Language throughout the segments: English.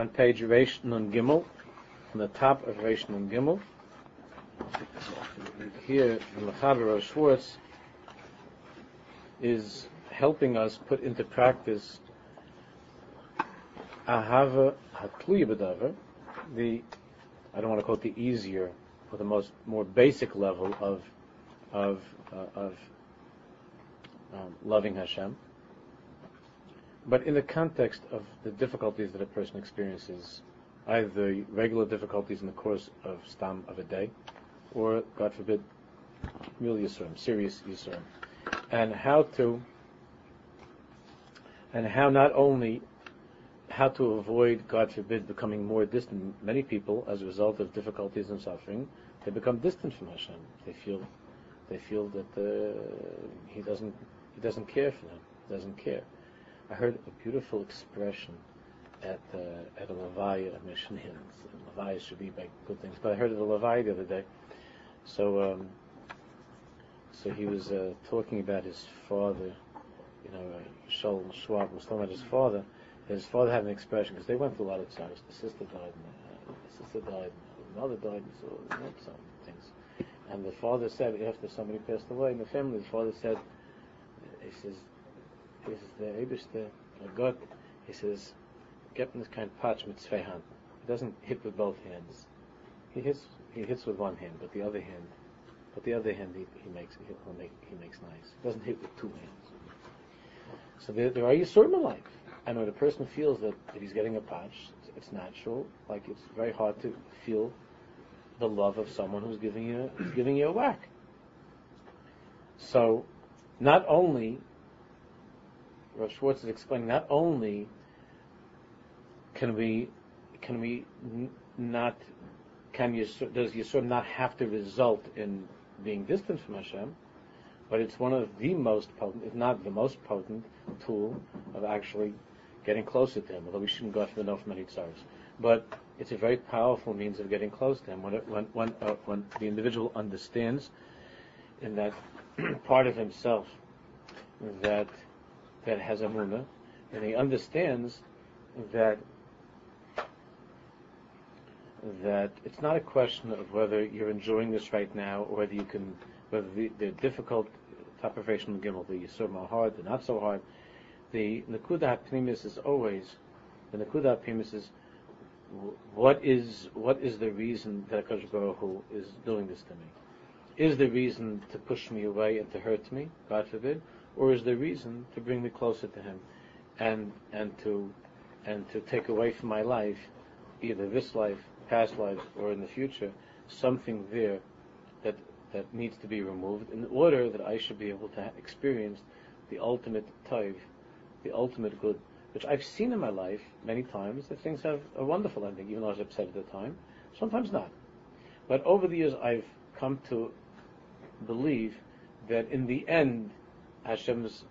on page Reish Nun Gimel, on the top of Reish Nun Gimel. Here, the Mechaber Schwartz is helping us put into practice Ahava Hatluya B'davar, the, I don't want to call it the easier, or the most, more basic level of, of, uh, of um, loving Hashem but in the context of the difficulties that a person experiences, either regular difficulties in the course of stam of a day, or God forbid, real yisurim, serious yisurim, and how to, and how not only how to avoid, God forbid, becoming more distant. Many people, as a result of difficulties and suffering, they become distant from Hashem. They feel, they feel that uh, He doesn't, He doesn't care for them. He doesn't care. I heard a beautiful expression at uh, at a Levaya of Mission Hymns. Levaya should be by good things, but I heard at a Levaya the other day. So, um, so he was uh, talking about his father. You know, uh, Shaul Schwab was talking about his father. His father had an expression because they went through a lot of times. The sister died, and uh, the sister died, and the mother died, and so you know, some things. And the father said, after somebody passed away in the family, the father said, he says, is the Eibishter, God, he says, get this kind of patch with zwei. He doesn't hit with both hands. He hits, he hits with one hand, but the other hand, but the other hand he, he makes, he'll make, he makes nice. He doesn't hit with two hands. So there, there are Yisurim in life. And when a person feels that, that he's getting a patch, it's, natural. Like it's very hard to feel the love of someone who's giving you, giving you a whack. So, not only Rav Schwartz is explaining not only can we can we not can Yisur, does Yisur not have to result in being distant from Hashem, but it's one of the most potent, if not the most potent, tool of actually getting closer to Him. Although we shouldn't go after the no from many tzars, but it's a very powerful means of getting close to Him when it, when when, uh, when the individual understands in that part of himself that that has Amunah, and he understands that that it's not a question of whether you're enjoying this right now or whether you can, whether the, the difficult topification of Gimel, the are hard, the not so hard. The Nakuda Pnimis is always, the Nakuda Pnimis is, what is, what is the reason that HaKadosh Baruch Hu is doing this to me? Is the reason to push me away and to hurt me, God forbid? Or is the reason to bring me closer to Him, and and to and to take away from my life, either this life, past lives, or in the future, something there that that needs to be removed in order that I should be able to experience the ultimate taiv, the ultimate good, which I've seen in my life many times that things have a wonderful ending, even though I was upset at the time. Sometimes not. But over the years, I've come to believe that in the end, Hashem's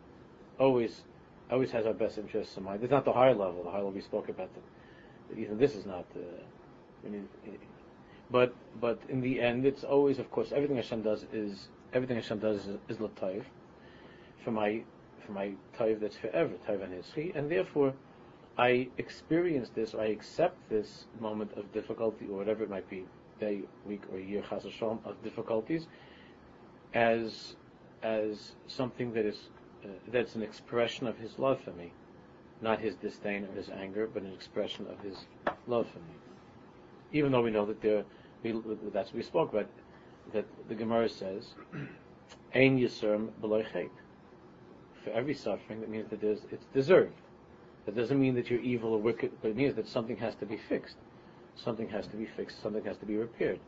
always always has our best interests in mind. It's not the higher level. The higher level we spoke about. Even this is not. Uh, but but in the end, it's always, of course, everything Hashem does is everything Hashem does is, is latayv for my for my tayv that's forever tayv and history, and therefore I experience this, or I accept this moment of difficulty, or whatever it might be, day, week, or year, chas of difficulties, as as something that is uh, that's an expression of his love for me, not his disdain or his anger, but an expression of his love for me. Even though we know that there, we, that's what we spoke about, that the Gemara says, "Ein yisurm b'loy For every suffering, that means that it's deserved. That doesn't mean that you're evil or wicked, but it means that something has to be fixed. Something has to be fixed. Something has to be repaired.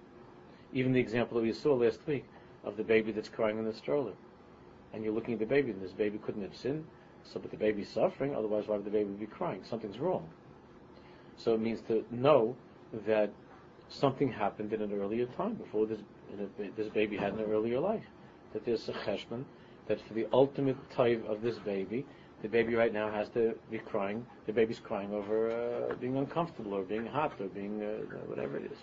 Even the example that we saw last week of the baby that's crying in the stroller. And you're looking at the baby, and this baby couldn't have sinned, so but the baby's suffering, otherwise why would the baby be crying? Something's wrong. So it means to know that something happened in an earlier time, before this, this baby had an earlier life. That there's a cheshbon, that for the ultimate type of this baby, the baby right now has to be crying, the baby's crying over uh, being uncomfortable or being hot or being uh, whatever it is.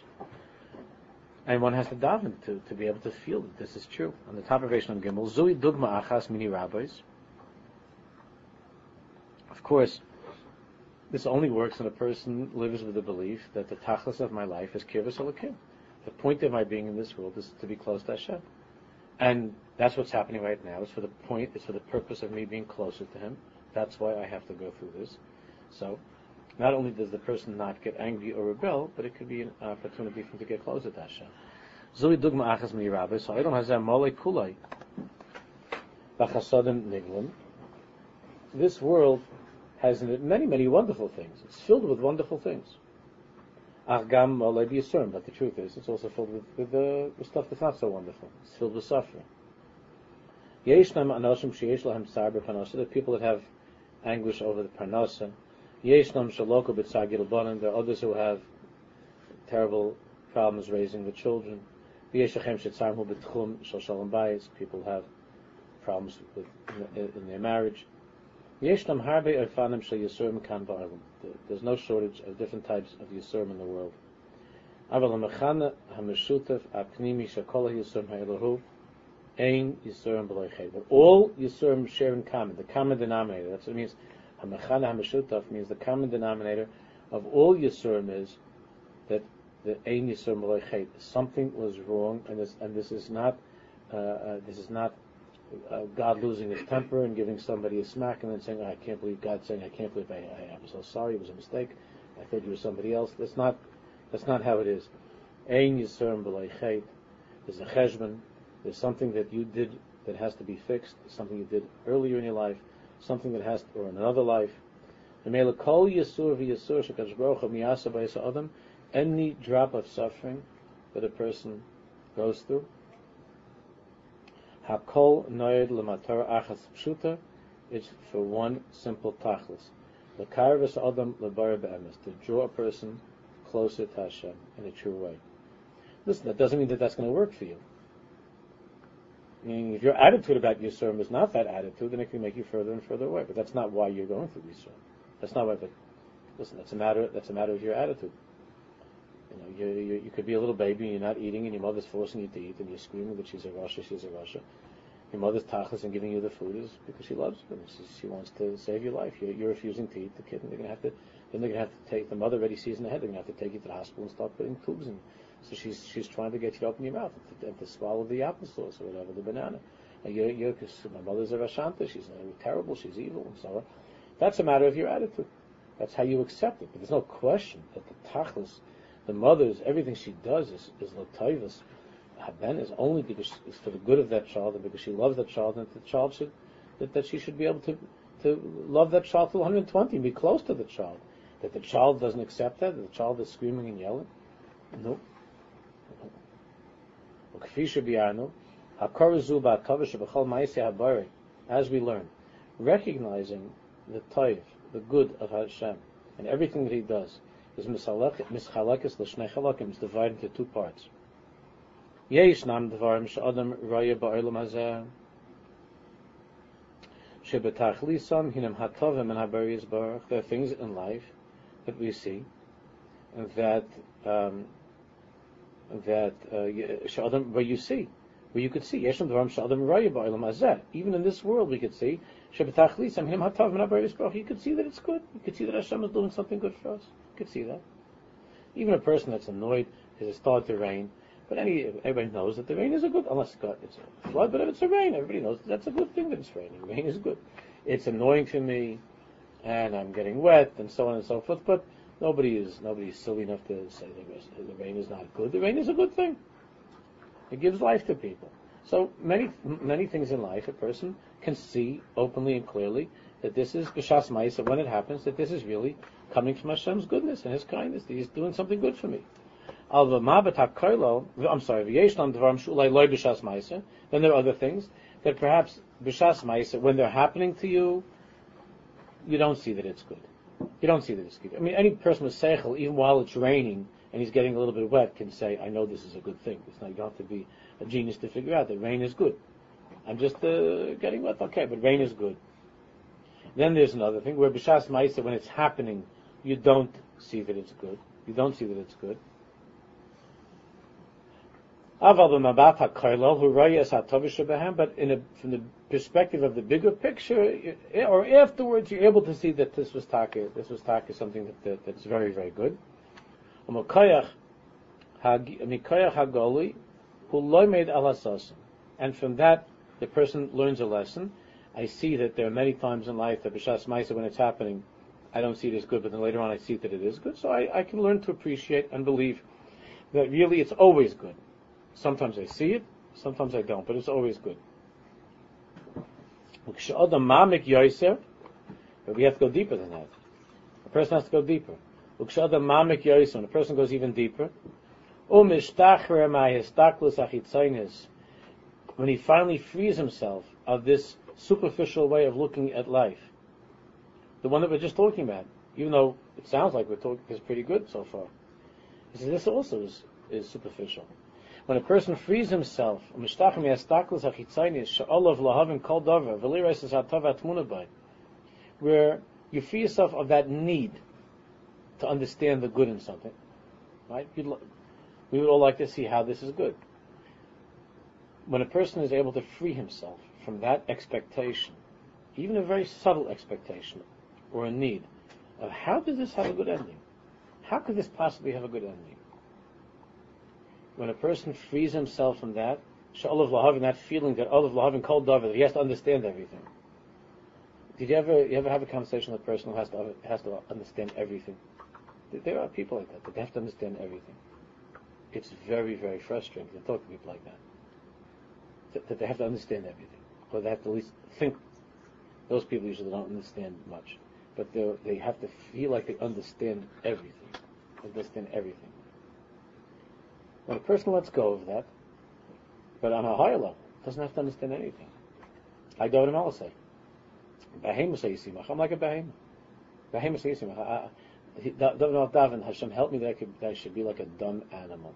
And one has to daven to, to be able to feel that this is true. On the top of Reish Nun Gimel, Zui Dugma Achas Mini Rabbis. Of course, This only works when a person lives with the belief that the tachlis of my life is kirvus alakim. The point of my being in this world is to be close to Hashem. And that's what's happening right now. It's for the point, it's for the purpose of me being closer to Him. That's why I have to go through this. So, not only does the person not get angry or rebel, but it could be an opportunity for him to get closer to Hashem. Dugma achas mi rabbi, so I don't have mole kulai. Bachasadim niglim. This world has in it many, many wonderful things. It's filled with wonderful things. Argam mole biyisurim, but the truth is, it's also filled with, with, uh, with stuff that's not so wonderful. It's filled with suffering. Yeshnam anoshim sheyesh lahem the people that have anguish over the parnasa, Yeshnam shaloko b'tzar There are others who have terrible problems raising the children. V'yeshachem shetzarmu bayis. People have problems with, in, in their marriage. There's no shortage of different types of yisurim in the world. But all yisurim share in common, the common denominator. That's what it means. Hamechana Hamashutaf means the common denominator of all Yisurim is that the Ein Yisurim Chet. Something was wrong, and this and this is not uh, uh, this is not uh, God losing his temper and giving somebody a smack and then saying, oh, "I can't believe God saying I can't believe I, I am so sorry. It was a mistake. I thought you were somebody else." That's not that's not how it is. Ein Yisurim Chet. There's a cheshbon. There's something that you did that has to be fixed. Something you did earlier in your life something that has, or in another life. Any drop of suffering that a person goes through, Hakol noyed achas pshuta, it's for one simple tachlis. L'karvus adam lebar be'emes, to draw a person closer to Hashem in a true way. Listen, that doesn't mean that that's going to work for you. Meaning, if your attitude about Yisurim is not that attitude, then it can make you further and further away. But that's not why you're going through Yisurim. That's not why. But listen, that's a matter. That's a matter of your attitude. You know, you, you, you could be a little baby and you're not eating, and your mother's forcing you to eat, and you're screaming that she's a rasha, she's a rasha. Your mother's tachlis and giving you the food is because she loves you. She, she wants to save your life. You're, you're refusing to eat the kid, and they're to have to. Then they're to have to take the mother already sees in the head. They're to have to take you to the hospital and start putting tubes in so she's she's trying to get you to open your mouth and to, to swallow the applesauce or whatever, the banana. And you're, you're, my mother's a Rashanta, she's terrible, she's evil, and so on. That's a matter of your attitude. That's how you accept it. But there's no question that the tachlis, the mother's, everything she does is, is lotaivas. Haben is only because it's for the good of that child and because she loves that child and that the child should, that, that she should be able to, to love that child to 120 and be close to the child. That the child doesn't accept that, that the child is screaming and yelling. No. As we learn, recognizing the taif, the good of Hashem, and everything that He does, is mischalakis l'shnei chalakim, is divided into two parts. Dvarim she'adam raya ba'olam hazeh, hinam hatovim baruch. There are things in life that we see that um, that uh, where you see, where you could see Yeshem Dvarim Shadam Raya. Even in this world, we could see Shebetachlis Amhinim Hatav You could see that it's good. You could see that Hashem is doing something good for us. You could see that. Even a person that's annoyed as it started to rain, but any everybody knows that the rain is a good, unless it's a flood. But if it's a rain, everybody knows that that's a good thing that it's raining. Rain is good. It's annoying to me, and I'm getting wet, and so on and so forth. But Nobody is nobody is silly enough to say the, rain is not good. The rain is a good thing. It gives life to people. So many many things in life, a person can see openly and clearly that this is b'shas ma'is. That when it happens, that this is really coming from Hashem's goodness and His kindness. That He's doing something good for me. I'm sorry. Then there are other things that perhaps b'shas ma'is, when they're happening to you, you don't see that it's good. You don't see the excuse. I mean, any person with seichel, even while it's raining and he's getting a little bit wet, can say, "I know this is a good thing." It's not you don't have to be a genius to figure out that rain is good. I'm just uh, getting wet, okay, but rain is good. Then there's another thing where b'shas ma'isa, when it's happening, you don't see that it's good. You don't see that it's good. But in a, from the perspective of the bigger picture, eh, or afterwards, you're able to see that this was taka, this was taka, something that, that, that's very, very good. And from that the person learns a lesson. I see that there are many times in life that b'shas ma'isa when it's happening, I don't see it as good, but then later on I see that it is good. So I, I can learn to appreciate and believe that really it's always good. Sometimes I see it, sometimes I don't, but it's always good. But we have to go deeper than that. A person has to go deeper. When a person goes even deeper, when he finally frees himself of this superficial way of looking at life, the one that we're just talking about, even though it sounds like we're talking is pretty good so far. He says this also is, is superficial. When a person frees himself, where you free yourself of that need to understand the good in something, right? we would all like to see how this is good. When a person is able to free himself from that expectation, even a very subtle expectation or a need of how does this have a good ending? How could this possibly have a good ending? When a person frees himself from that, Sha'olav Lahavin, that feeling that Olav Lahavin called David, he has to understand everything. Did you ever you ever have a conversation with a person who has to has to understand everything? There are people like that, that they have to understand everything. It's very, very frustrating to talk to people like that. That, that they have to understand everything. Or they have to at least think. Those people usually don't understand much but they have to feel like they understand everything. Understand everything. When a person lets go of that, but on a higher level, doesn't have to understand anything. I'm like a behemoth. Behemoth Yisimach. Davin, Hashem, help me that I, could, that I should be like a dumb animal.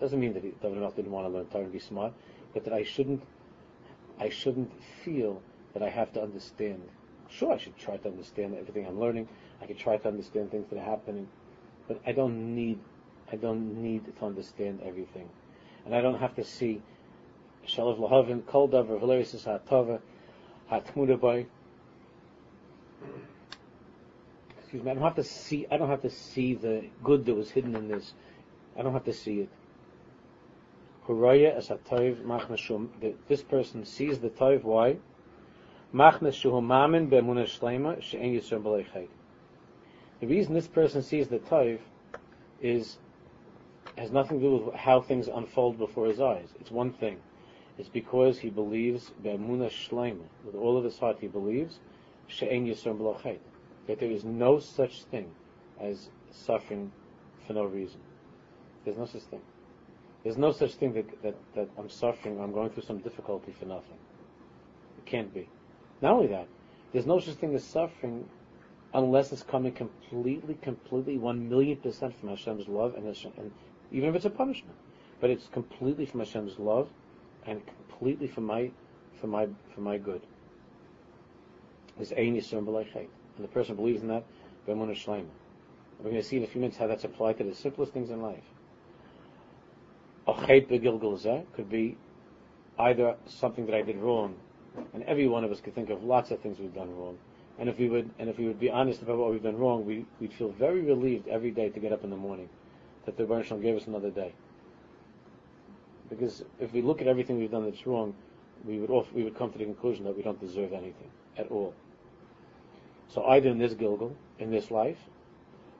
Doesn't mean that David Melech didn't want to learn Torah and be smart, but that I shouldn't, I shouldn't feel that I have to understand Sure, I should try to understand everything I'm learning. I can try to understand things that are happening, but I don't need, I don't need to understand everything, and I don't have to see Shalav Lahavin, Kol Davar, Valeris Hatova, Hatmudabai. Excuse me. I don't have to see. I don't have to see the good that was hidden in this. I don't have to see it. Huraya. This person sees the toiv. Why? The reason this person sees the toiv is has nothing to do with how things unfold before his eyes. It's one thing. It's because he believes with all of his heart. He believes that there is no such thing as suffering for no reason. There's no such thing. There's no such thing that, that, that I'm suffering, I'm going through some difficulty for nothing. It can't be. Not only that, there's no such thing as suffering unless it's coming completely, completely, one million percent from Hashem's love, and, Hashem, and even if it's a punishment, but it's completely from Hashem's love and completely for my, for my, for my good. Yisur and the person believes in that, B'emunah Shleima. We're going to see in a few minutes how that's applied to the simplest things in life. A chait begilgul could be either something that I did wrong and every one of us could think of lots of things we've done wrong. And if we would, and if we would be honest about what we've done wrong, we, we'd feel very relieved every day to get up in the morning that the Baruch gave us another day. Because if we look at everything we've done that's wrong, we would off, we would come to the conclusion that we don't deserve anything at all. So either in this Gilgul, in this life,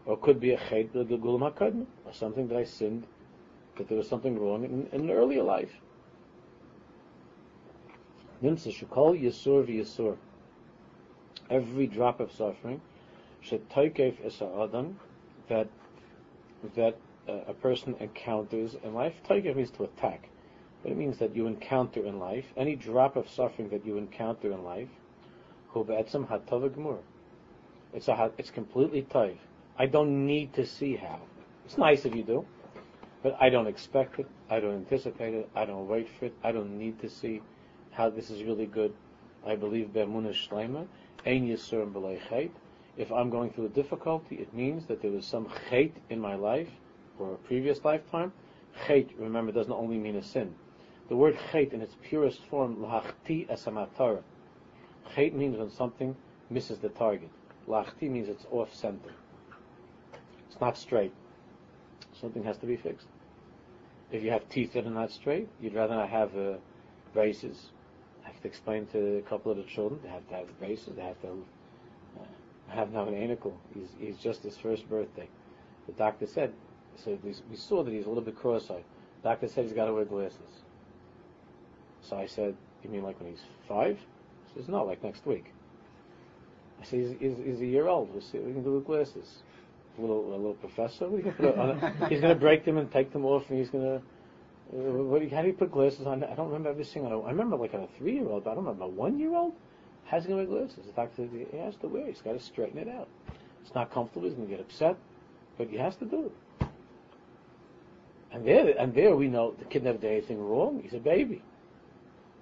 or it could be a Chet Gilgul Makadm, or something that I sinned, that there was something wrong in, in an earlier life. Nimsa shekol yisur v'yisur. Every drop of suffering, shetaykef es adam, that that a person encounters in life. Taykef means to attack, but it means that you encounter in life any drop of suffering that you encounter in life. It's a it's completely toiv. I don't need to see how. It's nice if you do, but I don't expect it. I don't anticipate it. I don't wait for it. I don't need to see how this is really good. I believe be'emunah shleima, ein yisur b'lei chait. If I'm going through a difficulty, it means that there was some chait in my life or a previous lifetime Chet, remember, doesn't only mean a sin. The word chet in its purest form, lahachti esamatara. Chet means when something misses the target. Lahachti means it's off center. It's not straight. Something has to be fixed. If you have teeth that are not straight, you'd rather not have uh, braces. I have to explain to a couple of the children, they have to have braces, they have to uh, have now an ankle. He's, he's just his first birthday. The doctor said, so we, we saw that he's a little bit cross-eyed. The doctor said he's got to wear glasses. So I said, you mean like when he's five? He says, no, like next week. I said, he's, he's, he's a year old. We'll see what we can do with glasses. A little, a little professor. What are you gonna put on a, he's going to break them and take them off, and he's going to. Uh, what do you, how do you put glasses on? I don't remember everything. I remember like on a three-year-old, but I don't remember a one-year-old. How's he going to wear glasses? The doctor said he has to wear. He's got to straighten it out. It's not comfortable. He's going to get upset, but he has to do it. And there, and there we know the kid never did anything wrong. He's a baby.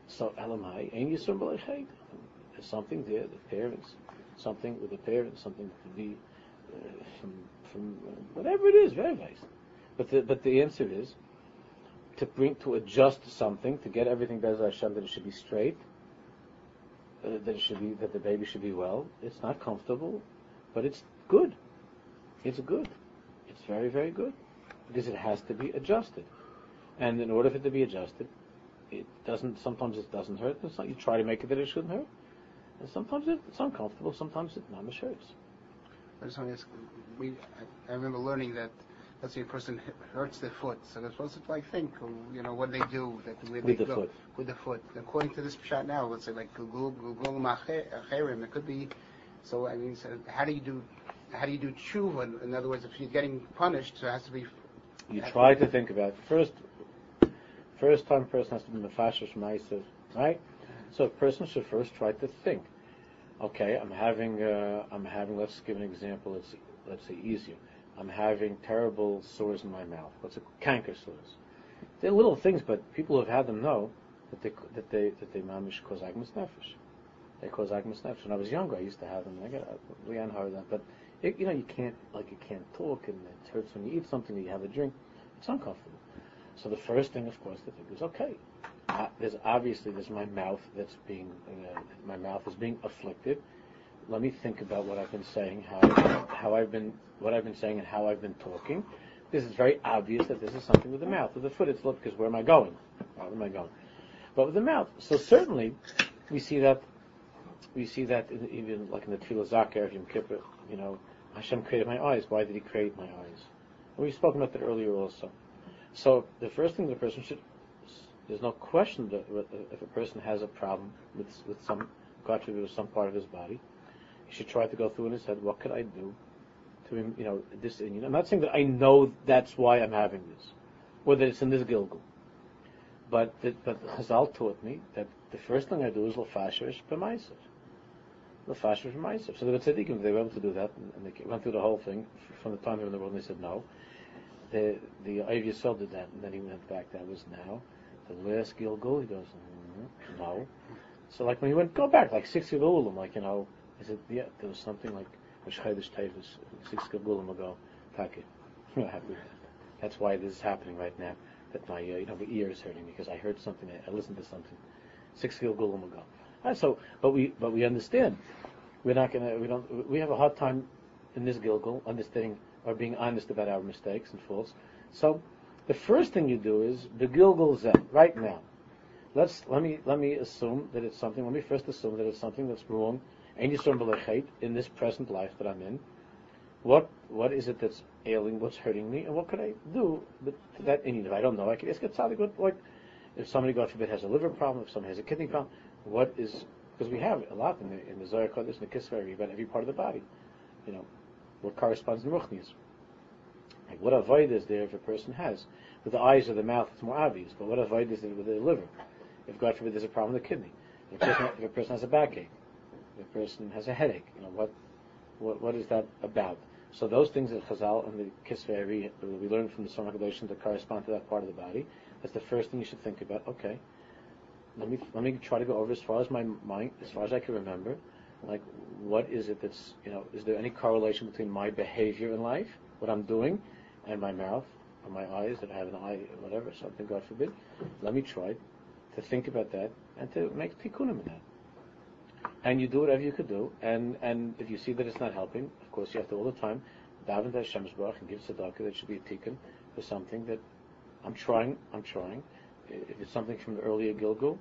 So Elamai, ain't Yisrael B'lechet. There's something there, the parents, something with the parents, something to be uh, from, from uh, whatever it is, very nice. But the, but the answer is to bring, to adjust something, to get everything Bez Hashem, that it should be straight, uh, that it should be, that the baby should be well. It's not comfortable, but it's good. It's good. It's very, very good. Because it has to be adjusted. And in order for it to be adjusted, it doesn't. Sometimes it doesn't hurt. Not, you try to make it that it shouldn't hurt, and sometimes it's uncomfortable. Sometimes it not hurts. I just want to ask. We, I, I remember learning that let's say a person hurts their foot, so they're supposed to like think, you know, what they do that where with they the go foot. with the foot. According to this shot now, let's say like Google it could be. So I mean, so how do you do? How do you do tshuva? In other words, if you're getting punished, so it has to be. You try to think about first. First time person has to be mefashish ma'asav, right? So a person should first try to think. Okay, I'm having, uh, I'm having. Let's give an example. Let's let's say easier. I'm having terrible sores in my mouth. What's a canker sores? They're little things, but people who have had them know that they that they that they mamish cause agmas nefesh. They cause agmas nefesh. When I was younger, I used to have them. I got Leanne heard that, but it, you know, you can't like you can't talk, and it hurts when you eat something. Or you have a drink. It's uncomfortable. So the first thing, of course, to think is okay. Uh, there's obviously there's my mouth that's being uh, my mouth is being afflicted. Let me think about what I've been saying, how how I've been what I've been saying, and how I've been talking. This is very obvious that this is something with the mouth. With the foot, it's look because where am I going? Where am I going? But with the mouth, so certainly we see that we see that in, even like in the Tefillah Zakah Yom Kippur. You know, Hashem created my eyes. Why did He create my eyes? And we've spoken about that earlier also. So the first thing the person should, there's no question that if a person has a problem with with some, God some part of his body, he should try to go through in his head, what could I do to, you know, this. You know, I'm not saying that I know that's why I'm having this, or that it's in this gilgul. But that, but Chazal taught me that the first thing I do is lefasherish b'maisav. Lefasherish b'maisav. So the tzaddikim, they were able to do that, and they went through the whole thing from the time they were in the world, and they said no the the Yisrael did that, and then he went back. That was now the last Gilgul. He goes, mm, no. So like when he went, go back like six Gilgulim, like you know, is said, yeah? There was something like Meshchaydish Tavis six Gilgulim ago. That. That's why this is happening right now. That my uh, you know my ear is hurting because I heard something. I, I listened to something six Gilgulim ago. And so, but we but we understand. We're not gonna. We don't. We have a hard time in this Gilgul understanding or being honest about our mistakes and faults. So the first thing you do is the Gilgul Zen, right now. Let's let me let me assume that it's something. Let me first assume that it's something that's wrong, and in this present life that I'm in. What what is it that's ailing? What's hurting me? And what could I do with that in If I don't know, I can ask a tzaddik. What, what if somebody, God forbid, has a liver problem? If somebody has a kidney problem? What is because we have a lot in the in the Zohar Kodesh and the Kisver about every part of the body. You know, what corresponds to Ruchnias. Like what avoid is there if a person has? With the eyes or the mouth, it's more obvious, but what avoid is there with the liver? If God forbid there's a problem with the kidney, if a person, if a person has a backache, if a person has a headache, you know, what, what, what is that about? So those things that Chazal and the Kisvei we learn from the Somach that correspond to that part of the body, that's the first thing you should think about. Okay, let me let me try to go over as far as my mind, as far as I can remember, like what is it that's you know is there any correlation between my behavior in life what i'm doing and my mouth on my eyes, that I have an eye, whatever, something, God forbid. Let me try to think about that and to make tikkunim in that. And you do whatever you could do, and, and if you see that it's not helping, of course you have to all the time daven to Hashem's Baruch and give tzedakah that should be a tikkun for something that I'm trying, I'm trying. If it's something from the earlier Gilgul,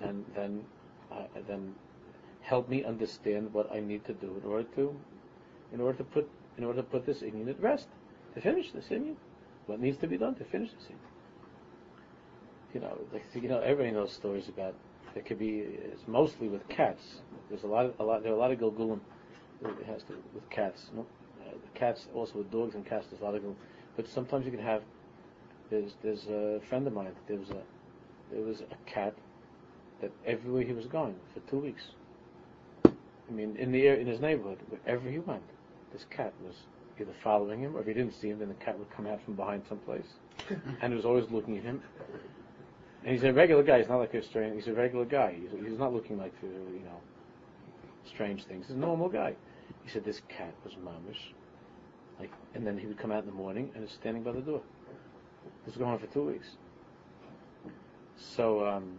then then uh, then help me understand what I need to do in order to in order to put in order to put this inyan at rest, to finish this inyan. What needs to be done to finish this inyan? You know, like, you know, everybody knows stories about. It could be. It's mostly with cats. There's a lot. Of, a lot. There are a lot of gilgulim. It has to with cats. Uh, cats also with dogs and cats. There's a lot of gilgulim. But sometimes you can have. There's there's a friend of mine. There was a there was a cat that everywhere he was going for two weeks. I mean, in the in his neighborhood, wherever he went, this cat was either following him, or if he didn't see him, then the cat would come out from behind someplace, and it was always looking at him. And he's a regular guy. He's not like a strange. He's a regular guy. He's, he's not looking like for you know strange things. He's a normal guy. He said this cat was mamish, like, and then he would come out in the morning and is standing by the door. This was going on for two weeks. So, um,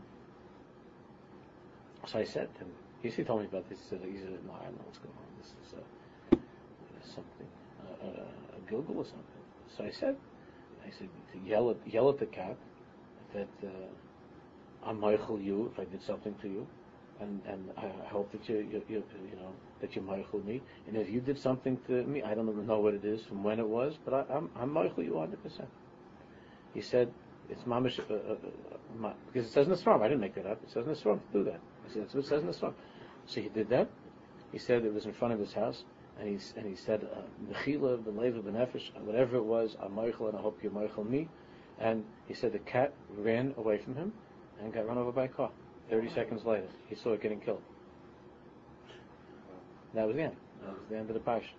so I said to him, he, told me about this. He said, he said, no, I don't know what's going on. This is uh, something, uh, uh, a Gilgul or something. So I said, I said, to yell at, yell at the cat that uh, I'm mochel you if I did something to you, and and I hope that you you you, you know that you mochel me, and if you did something to me, I don't even know what it is from when it was, but I, I'm I'm mochel you 100 percent. He said it's mamish uh, uh, uh, because it says in the storm. I didn't make that up. It says in the storm to do that. Said that's what it says in the storm. So he did that. He said it was in front of his house, and he and he said mechila b'leva b'nefesh whatever it was. I'm mochel, and I hope you're mochel me. And he said the cat ran away from him and got run over by a car. Thirty seconds later, he saw it getting killed. That was the end. That was the end of the parsha.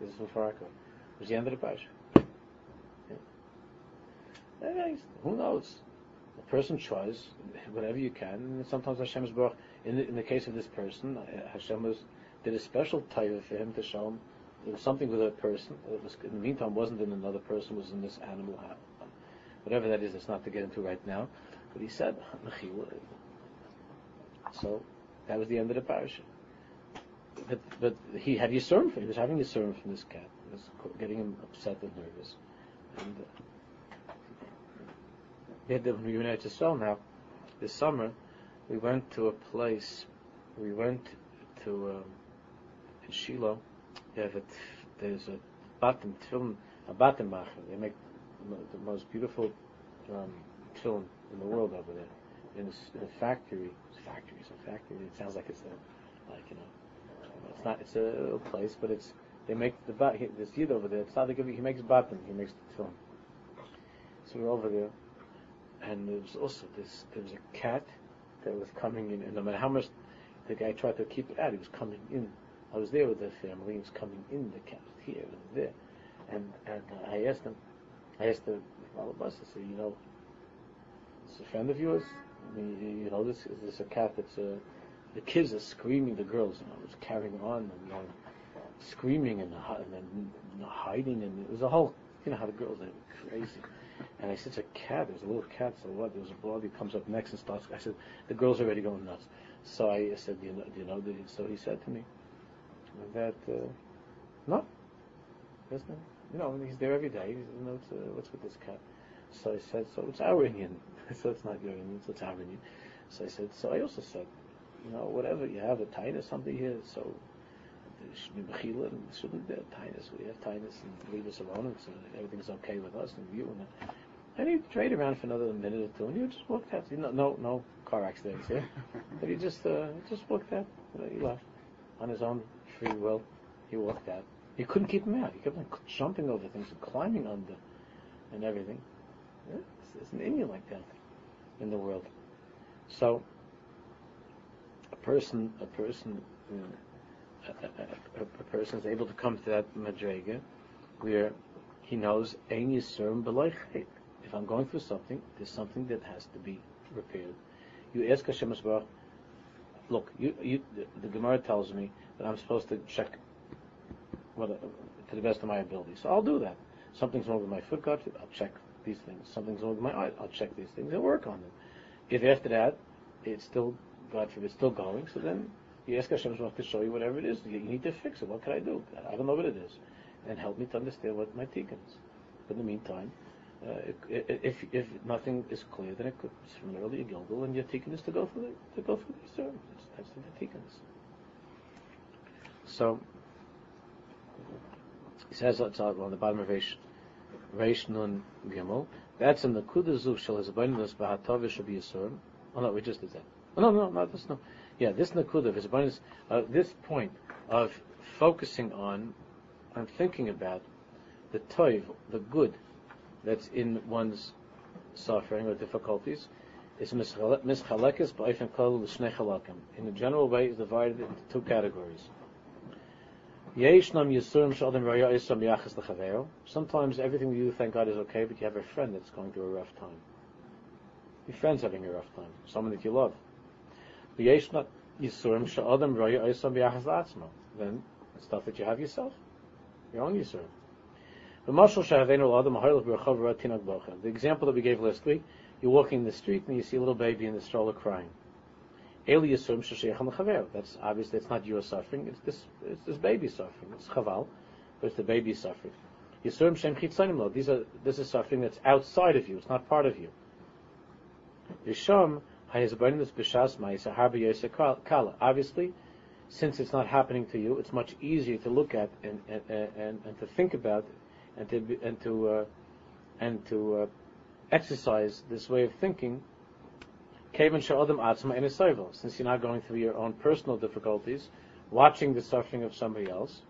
This is from Farako. It was the end of the parsha. Yeah. Who knows? The person tries whatever you can, sometimes Hashem's baruch. In the, in the case of this person, Hashem was, did a special taiva for him to show him there was something with a person. It was, in the meantime, wasn't in another person, was in this animal. Whatever that is, it's not to get into right now. But he said, so that was the end of the parasha. But, but he had Yisurim, he was having Yisurim from this cat. It was getting him upset and nervous. And uh, we had the, when we were now, this summer, we went to a place, we went to, um, in Shiloh, there's a bottom film, a bottom macher. They make the most beautiful um, film in the world over there. In a, in a factory, it's a factory, it's a factory. It sounds like it's a, like you know, it's not. It's a little place, but it's they make the bat. This yid over there. It's not like he makes bottom. He makes the film. So we're over there, and there was also this. There was a cat that was coming in, and no matter how much the guy tried to keep it out, he was coming in I was there with the family. He was coming in the camp here and there, and and uh, I asked him, I asked the Malabas, I said, you know, it's a friend of yours. I mean, you know, this is this a cat that's uh, the kids are screaming, the girls, you know, was carrying on and you know, screaming and, and then you know, hiding, and it was a whole, you know, how the girls are crazy. And I said, it's a cat. There's a little cat. So what? There's a boy who comes up next and starts. I said, the girls already going nuts. So I said, do you know? You know? So he said to me, that uh, no, there's no, you know, he's there every day. You know, uh, what's with this cat? So I said, so it's our inyan. so it's not your inyan, so it's our inyan. So I said, so I also said, you know, whatever you have a tinus something here, so there should be mechila and shouldn't be a tinus. We have tinus and leave us alone, and so everything's okay with us and you. And, and he trade around for another minute or two, and you just walked out. You know, no, no car accidents here. but he just, uh, just walked out. You know, he left on his own free will, he walked out. He couldn't keep him out. He kept on jumping over things and climbing under and everything. Yeah, there's an inyan like that in the world. So a person, a person, uh, a, a, a, person is able to come to that madrega where he knows if I'm going through something, there's something that has to be repaired. You ask Hashem look, you, you, the, the Gemara tells me that I'm supposed to check what, to the best of my ability. So I'll do that. Something's wrong with my foot, God, I'll check these things. Something's wrong with my eye, I'll check these things and work on them. If after that, it's still, God forbid, still going, so then you ask Hashem to show you whatever it is. You need to fix it. What can I do? I don't know what it is. And help me to understand what my tikkun is. But in the meantime, if if nothing is clear, then it could similarly a gilgul, and your is to go for the to go for the sermon. That's, the tikkun. So he says it's on the bottom of Reish, Reish Nun Gimel. That's in the Kudazu Shel Hezbollah Bahatov should be a sermon. Oh no, we just did that. Oh, no, no, not this. No, yeah, this Nakuda is abundance. Uh, this point of focusing on, on thinking about the toiv, the good that's in one's suffering or difficulties, is mischalekes ba'ifin kol l'shnei chalakim. In a general way, is divided into two categories. Sometimes everything you do, thank God, is okay, but you have a friend that's going through a rough time. Your friend's having a rough time, someone that you love. Then stuff that you have yourself, your own yisurim. The example that we gave last week, you're walking in the street and you see a little baby in the stroller crying. That's obviously it's not your suffering, it's this it's this baby suffering. It's chaval, but it's the baby suffering. Yisurim shem These are this is suffering that's outside of you, it's not part of you. Yisham Obviously, since it's not happening to you, it's much easier to look at and and, and, and to think about and to and to uh, and to uh, exercise this way of thinking. Since you're not going through your own personal difficulties, watching the suffering of somebody else,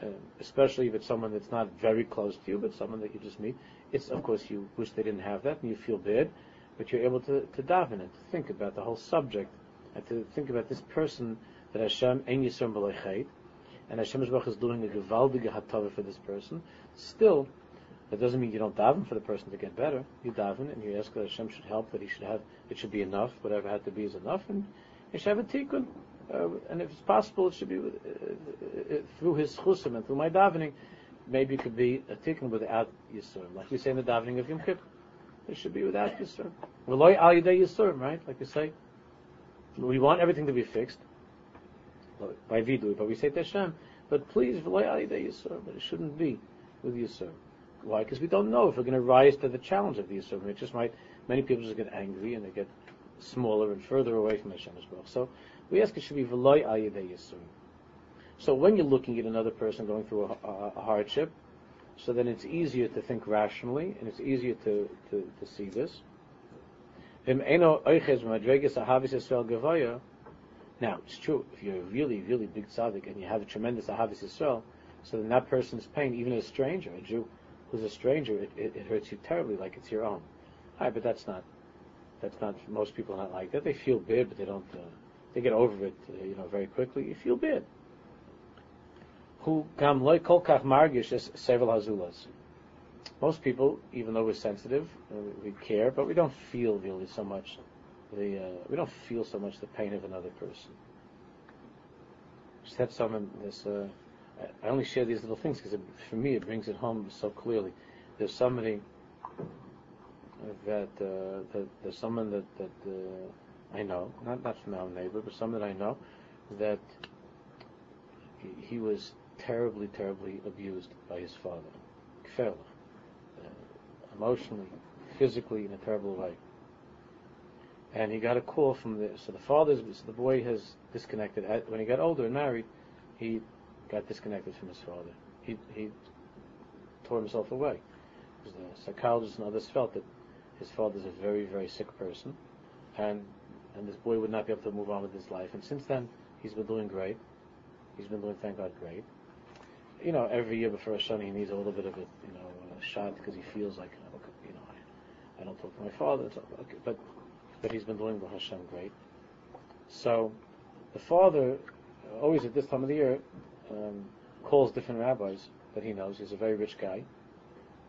uh, especially if it's someone that's not very close to you, but someone that you just meet, it's of course you wish they didn't have that and you feel bad but you're able to, to daven and to think about the whole subject and to think about this person that Hashem ein b'loicheit and Hashem is doing a gewaldige hatava for this person. Still, that doesn't mean you don't daven for the person to get better. You daven and you ask that Hashem should help, that He should have, it should be enough. Whatever had to be is enough, and you should have a tikkun. Uh, and if it's possible, it should be uh, uh, through His chusim and through my davening. Maybe it could be a tikkun without yisur, like we say in the davening of Yom Kippur. It should be without Yisur. V'loy al yidei Yisur, right? Like you say, we want everything to be fixed by vidui, but we say Hashem, but please, Yisur, but it shouldn't be with Yisur. Why? Because we don't know if we're going to rise to the challenge of the Yisur. It just might, many people just get angry and they get smaller and further away from Hashem as well. So we ask it should be v'loy al yidei Yisur. So when you're looking at another person going through a, a, a hardship, so then it's easier to think rationally, and it's easier to, to, to see this. Now, it's true, if you're a really, really big tzaddik and you have a tremendous Ahavis Yisrael, so then that person's pain, even a stranger, a Jew who's a stranger, it, it, it hurts you terribly like it's your own. All right, but that's not, that's not, most people are not like that. They feel bad, but they don't, uh, they get over it, uh, you know, very quickly. You feel bad who gam loy kol kach margish as several hazulas. Most people, even though we're sensitive, uh, we care, but we don't feel really so much the uh, we don't feel so much the pain of another person. Just had someone this. Uh, I only share these little things because for me it brings it home so clearly. There's somebody that, uh, that there's someone that that uh, I know, not not from our neighbor, but someone that I know that he, was terribly, terribly abused by his father. Gefährlich. Uh, emotionally, physically, in a terrible way. And he got a call from the, so the father's, so the boy has disconnected. When he got older and married, he got disconnected from his father. He, he tore himself away. Because the psychologists and others felt that his father's a very, very sick person, and and this boy would not be able to move on with his life. And since then, he's been doing great. He's been doing, thank God, great you know, every year before Hashanah, he needs a little bit of a, you know, a shot because he feels like, you know, I, don't talk to my father, okay, but but he's been doing the Hashem great. So, the father, always at this time of the year, um, calls different rabbis that he knows. He's a very rich guy,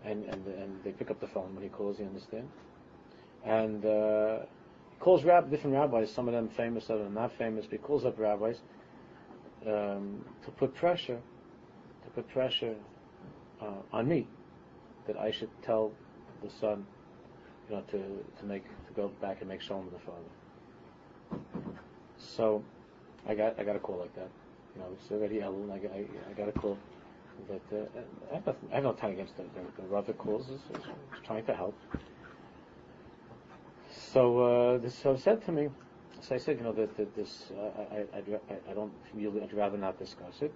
and and and they pick up the phone when he calls. You understand? And uh, he calls rab- different rabbis. Some of them famous, some of them not famous. But he calls up rabbis um, to put pressure to put pressure uh, on me that I should tell the son, you know, to, to make go back and make shalom with the father. So I got I got a call like that. You know, it's already Elul, I, I, I got a call that uh, I, have no time against the, the, the calls is, is trying to help. So uh, this so said to me. So I said, you know, that, that this uh, I, I, I, don't really, I'd rather not discuss it.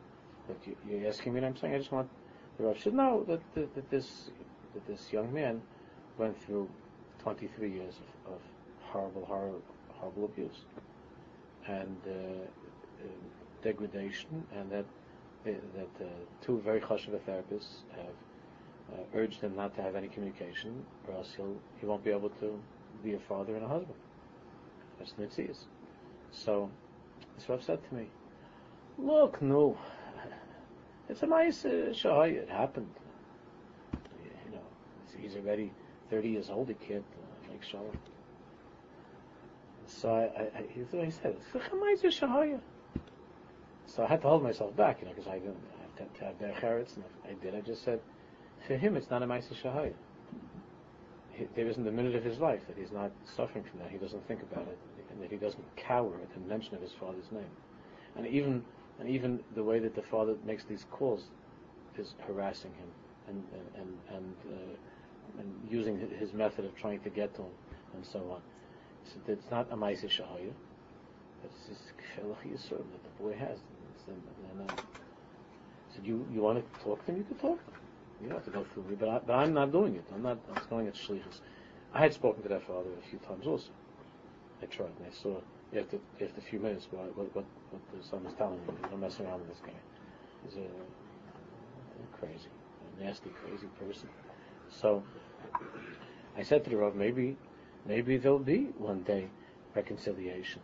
But you, you're asking me, and I'm saying I just want the Rav should know that, that, that this that this young man went through 23 years of, of horrible, horrible, horrible abuse and uh, uh, degradation, and that uh, that uh, two very chashuv therapists have urged him not to have any communication, or else he'll he won't be able to be a father and a husband. That's mitzias. So this Rav said to me, "Look, no, it's a nice shahaya. It happened. You know, he's already 30 years old. He can't uh, shalom." So I, I, he, he said. So I had to hold myself back, you know, because I didn't to have their chariots, and I did. I just said, for him, it's not a Maisa Shahaya. There isn't a minute of his life that he's not suffering from that. He doesn't think about it, and that he doesn't cower at the mention of his father's name. And even and even the way that the father makes these calls is harassing him and and and and, uh, and using his method of trying to get to him and so on. So it's not a Maisa Shahaya. It's just Kfelach Yisur that the boy has. And, uh, so you, you want to talk to him, you can talk to him. You don't have to go through me, but, I, but I'm not doing it. I'm not I'm going at shlichus. I had spoken to that father a few times also. I tried, and I saw after after a few minutes what what what, what the son was telling me. Don't mess around with this guy. He's a, a crazy, a nasty, crazy person. So I said to the Rav, maybe maybe there'll be one day reconciliation,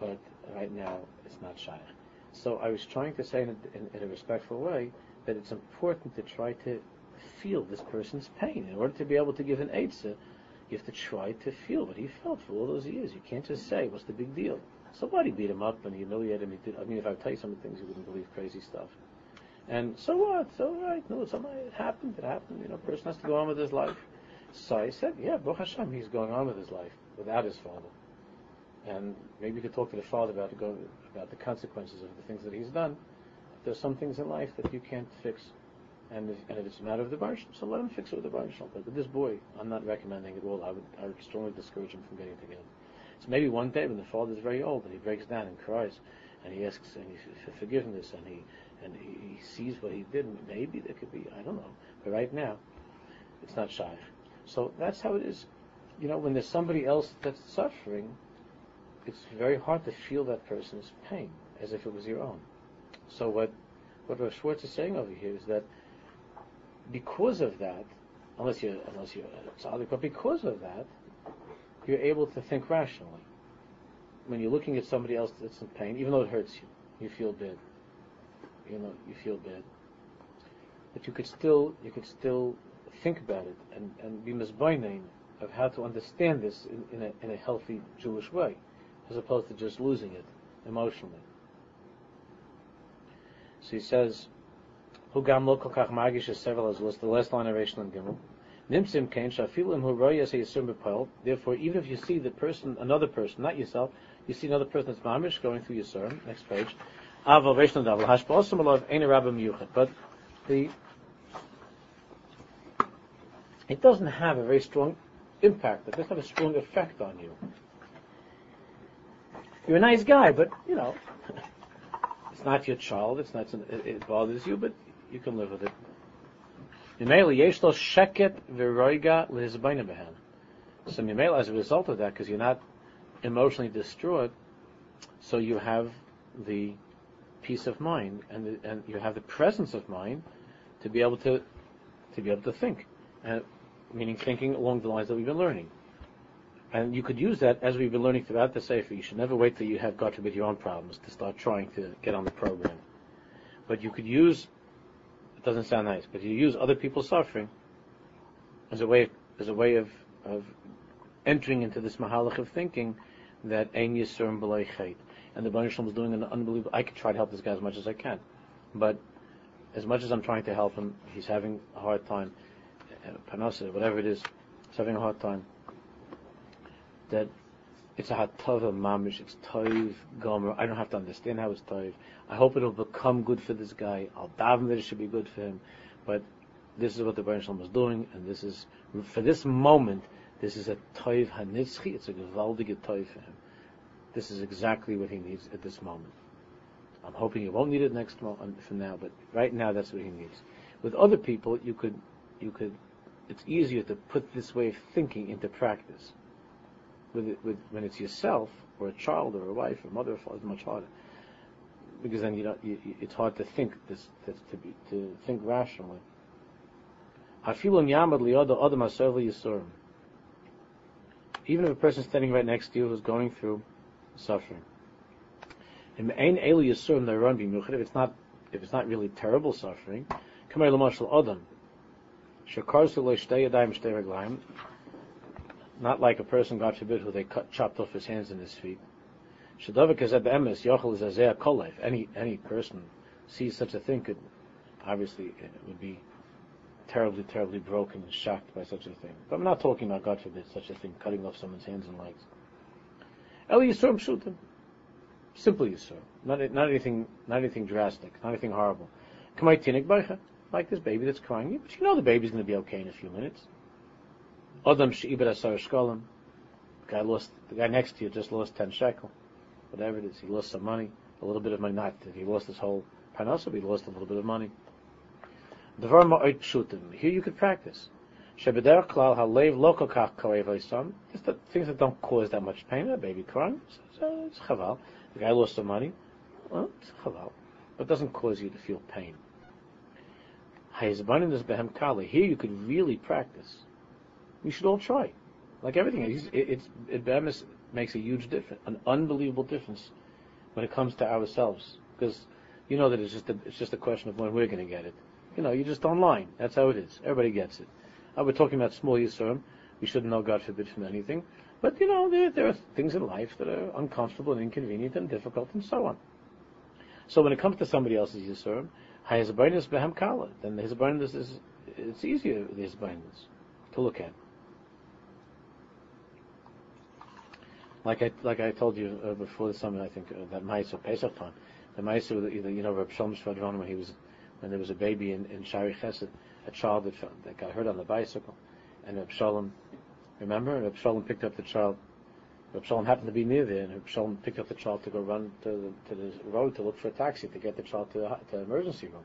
but right now it's not shy. So I was trying to say in a, in, in a respectful way that it's important to try to feel this person's pain. In order to be able to give an Eitzah, you have to try to feel what he felt for all those years. You can't just say, what's the big deal? Somebody beat him up and humiliated him. I mean, if I tell you some of the things, you wouldn't believe crazy stuff. And so what? So right, no, somebody, it happened, it happened. You know, a person has to go on with his life. So I said, yeah, Baruch Hashem, he's going on with his life without his father. And maybe you could talk to the father about the, about the consequences of the things that he's done. There's some things in life that you can't fix, and if, and if it's a matter of the Baruch, so let him fix it with the Baruch. But with this boy, I'm not recommending it all. I would, I would strongly discourage him from getting together. So maybe one day when the father is very old and he breaks down and cries, and he asks and he, for forgiveness, and he and he, he sees what he did, maybe there could be, I don't know. But right now, it's not shy. So that's how it is. You know, when there's somebody else that's suffering, it's very hard to feel that person's pain as if it was your own. So what what Rav Schwartz is saying over here is that because of that, unless you're unless you're tzaddik, but because of that, you're able to think rationally. When you're looking at somebody else that's in pain, even though it hurts you, you feel bad. You know, you feel bad. But you could still you could still think about it and, and be misbinding of how to understand this in, in, a, in a healthy Jewish way as opposed to just losing it emotionally. So he says, "Hu gam lo kach magish several as the last line of Reish Gimel. Nimsim kain shafilim hu royas yisum b'poel. Therefore, even if you see the person, another person, not yourself, you see another person that's mamish going through yisurim. Next page. Aval alav. But the it doesn't have a very strong impact. It doesn't have a strong effect on you. You're a nice guy, but you know, it's not your child. It's not. It, bothers you, but you can live with it. sheket So Mimela, as a result of that, because you're not emotionally distraught, so you have the peace of mind and and you have the presence of mind to be able to to be able to think, and meaning thinking along the lines that we've been learning. And you could use that as we've been learning throughout the Sefer. You should never wait till you have, God forbid, your own problems to start trying to get on the program. But you could use, it doesn't sound nice, but you use other people's suffering as a way, as a way of, of entering into this mahalach of thinking that ein yisurim b'loy chait. And the Baruch is doing an unbelievable, I could try to help this guy as much as I can. But as much as I'm trying to help him, he's having a hard time. uh, panasa, whatever it is, he's having a hard time, that it's a hatava mamish, it's toiv gomer. I don't have to understand how it's toiv. I hope it'll become good for this guy. I'll daven that it should be good for him. But this is what the Baruch is doing, and this is, for this moment, this is a toiv hanitzchi, it's a gewaldige toiv for him. This is exactly what he needs at this moment. I'm hoping he won't need it next month um, from now, but right now that's what he needs. With other people, you could, you could, it's easier to put this way of thinking into practice. With, with when it's yourself or a child or a wife or mother or father, it's much harder because then you don't, you, you, it's hard to think this, this to be to think rationally. Even if a person standing right next to you who's going through suffering, if it's not if it's not really terrible suffering, kamei l'mashal adam shakarsu not like a person, God forbid, who they cut, chopped off his hands and his feet. Any any person sees such a thing could obviously it would be terribly, terribly broken and shocked by such a thing. But I'm not talking about God forbid such a thing, cutting off someone's hands and legs. Oh, El Yisurim Pshutim. Simple Yisur. Not, not anything not anything drastic, not anything horrible. Like this baby that's crying. But you know the baby's going to be okay in a few minutes. Adam She'ibad Asar Shkolim. Guy lost, the guy next to you just lost 10 shekel. Whatever it is, he lost some money, a little bit of money, not he lost his whole parnasa, but he lost a little bit of money. Here you could practice. Shebeder klal halev loko kach karev Just the things that don't cause that much pain. A baby crying, so it's chaval. The guy lost some money. Well, it's chaval. But it doesn't cause you to feel pain. Hayizbanin is behem kali. Here you could really practice. We should all try. Like everything, it's, it's, it makes a huge difference, an unbelievable difference when it comes to ourselves. Because you know that it's just a, it's just a question of when we're going to get it. You know, you're just online. That's how it is. Everybody gets it. Uh, we're talking about small Yisurim. We shouldn't know, God forbid, from anything. But, you know, there, there are things in life that are uncomfortable and inconvenient and difficult and so on. So when it comes to somebody else's Yisurim, Hayazabainus Behem Kala, then the Hisbonenus is, it's easier, the Hisbonenus, to look at. Like I, like I told you uh, before the summer, I think, uh, that Ma'aser Pesach time, the Ma'aser, you know, Reb Shalom Schwadron, when he was when there was a baby in, in Shaarei Chesed, a child that, that got hurt on the bicycle, and Reb Shalom, remember, Reb Shalom picked up the child. Reb Shalom happened to be near there, and Reb Shalom picked up the child to go run to the, to the road to look for a taxi to get the child to the, to the emergency room.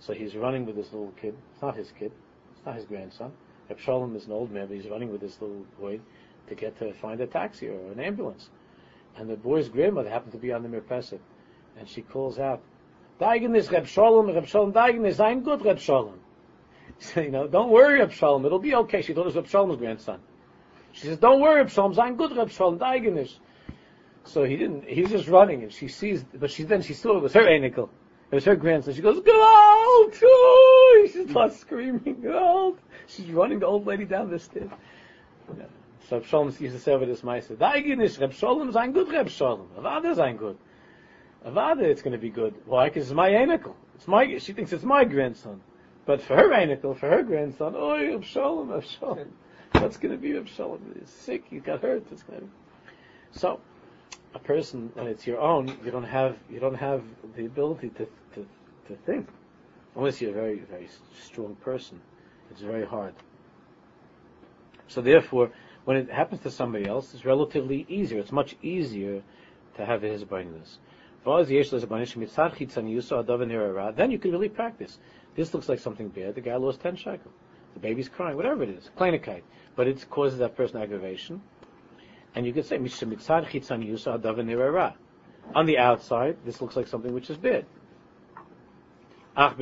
So he's running with this little kid. It's not his kid. It's not his grandson. Reb Shalom is an old man, but he's running with this little boy to get to find a taxi or an ambulance. And the boy's grandmother happened to be on the mirpeset, and she calls out, Daigen is Reb Shalom, Reb Shalom I'm good Reb Shalom. You know, don't worry Reb Shalom, it'll be okay. She thought it was Reb Shalom's grandson. She says, don't worry Reb Shalom, I'm good Reb Shalom Daigen. So he didn't, he was just running and she sees, but she then she saw it was her anicle. It was her grandson. She goes, Gold! She starts screaming, Gold! She's running the old lady down the stairs. Yeah. So used to say over this Meister, Daigen is Reb Shalom is ein good Reb Shalom. Avada is ein good. Avada, it's going to be good. Why? Because it's my anicle. It's my. She thinks it's my grandson. But for her anicle, for her grandson, oh, Abshalom, Abshalom. What's going to be Abshalom? He's sick. He got hurt. It's going to be. So, a person when it's your own, you don't have you don't have the ability to to, to think, unless you're a very very strong person. It's very hard. So therefore, when it happens to somebody else, it's relatively easier. It's much easier to have his blindness. Then you can really practice. This looks like something bad. The guy lost 10 shekel. The baby's crying, whatever it is. Kleinigkeit. But it causes that person aggravation. And you can say, on the outside, this looks like something which is bad. There's